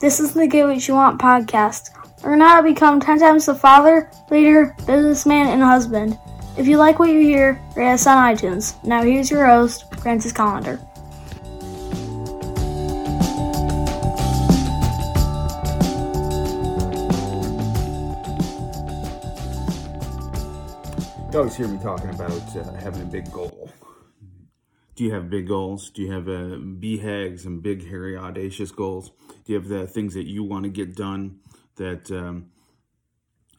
This is the Get What You Want podcast. Learn how to become 10 times the father, leader, businessman, and husband. If you like what you hear, rate us on iTunes. Now here's your host, Francis Collender. You always hear me talking about uh, having a big goal. Do you have big goals? Do you have uh, BHAGs and big, hairy, audacious goals? Do you have the things that you want to get done that um,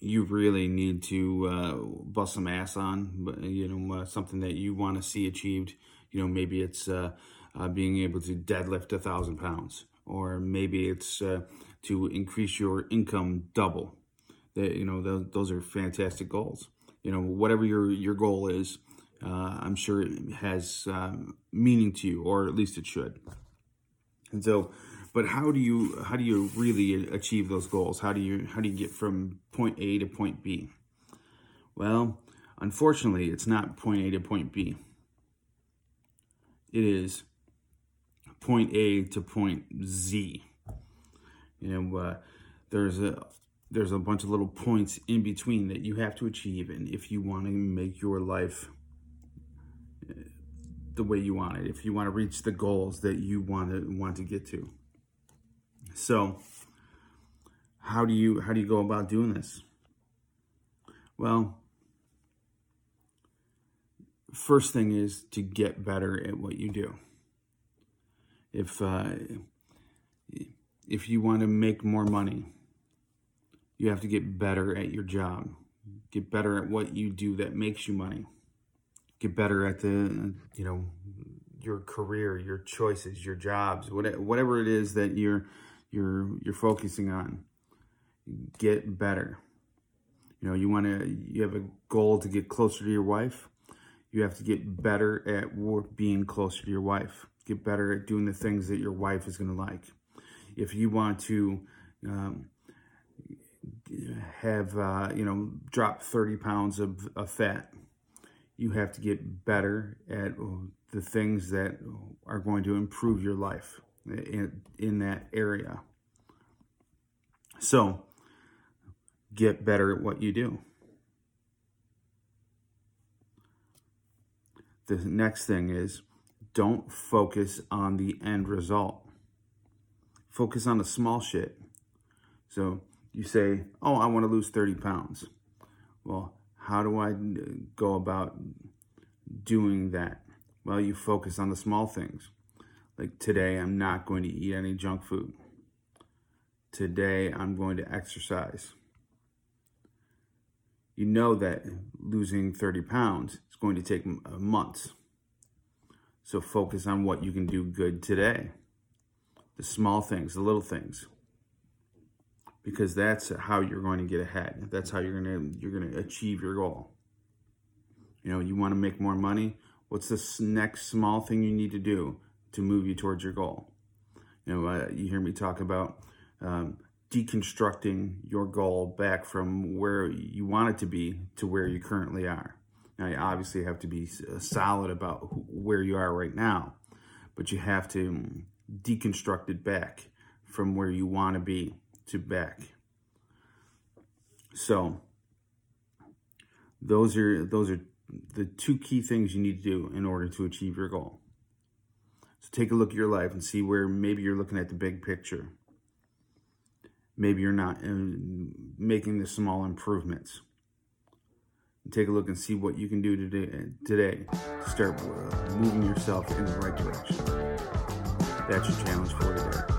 you really need to uh, bust some ass on? You know, uh, something that you want to see achieved. You know, maybe it's uh, uh, being able to deadlift a thousand pounds, or maybe it's uh, to increase your income double. That you know, those are fantastic goals. You know, whatever your your goal is uh, I'm sure it has um, meaning to you, or at least it should. And so, but how do you how do you really achieve those goals? How do you how do you get from point A to point B? Well, unfortunately, it's not point A to point B. It is point A to point Z. You know, uh, there's a there's a bunch of little points in between that you have to achieve, and if you want to make your life the way you want it, if you want to reach the goals that you want to want to get to. So, how do you how do you go about doing this? Well, first thing is to get better at what you do. If uh, if you want to make more money, you have to get better at your job. Get better at what you do that makes you money get better at the you know your career your choices your jobs whatever it is that you're you're you're focusing on. Get better. You know you want to you have a goal to get closer to your wife. You have to get better at being closer to your wife. Get better at doing the things that your wife is going to like. If you want to um, have uh, you know drop 30 pounds of, of fat you have to get better at uh, the things that are going to improve your life in, in that area. So, get better at what you do. The next thing is don't focus on the end result. Focus on the small shit. So you say, Oh, I want to lose 30 pounds. Well, how do I go about doing that? Well, you focus on the small things. Like today, I'm not going to eat any junk food. Today, I'm going to exercise. You know that losing 30 pounds is going to take uh, months. So focus on what you can do good today. The small things, the little things because that's how you're going to get ahead. That's how you're going to you're going to achieve your goal. You know, you want to make more money. What's the next small thing you need to do to move you towards your goal? You know, uh, you hear me talk about um, deconstructing your goal back from where you want it to be to where you currently are. Now, you obviously have to be uh, solid about where you are right now, but you have to deconstruct it back from where you want to be to back. So those are those are the two key things you need to do in order to achieve your goal. So take a look at your life and see where maybe you're looking at the big picture. Maybe you're not making the small improvements. Take a look and see what you can do today, today to start uh, moving yourself in the right direction. That's your challenge for today.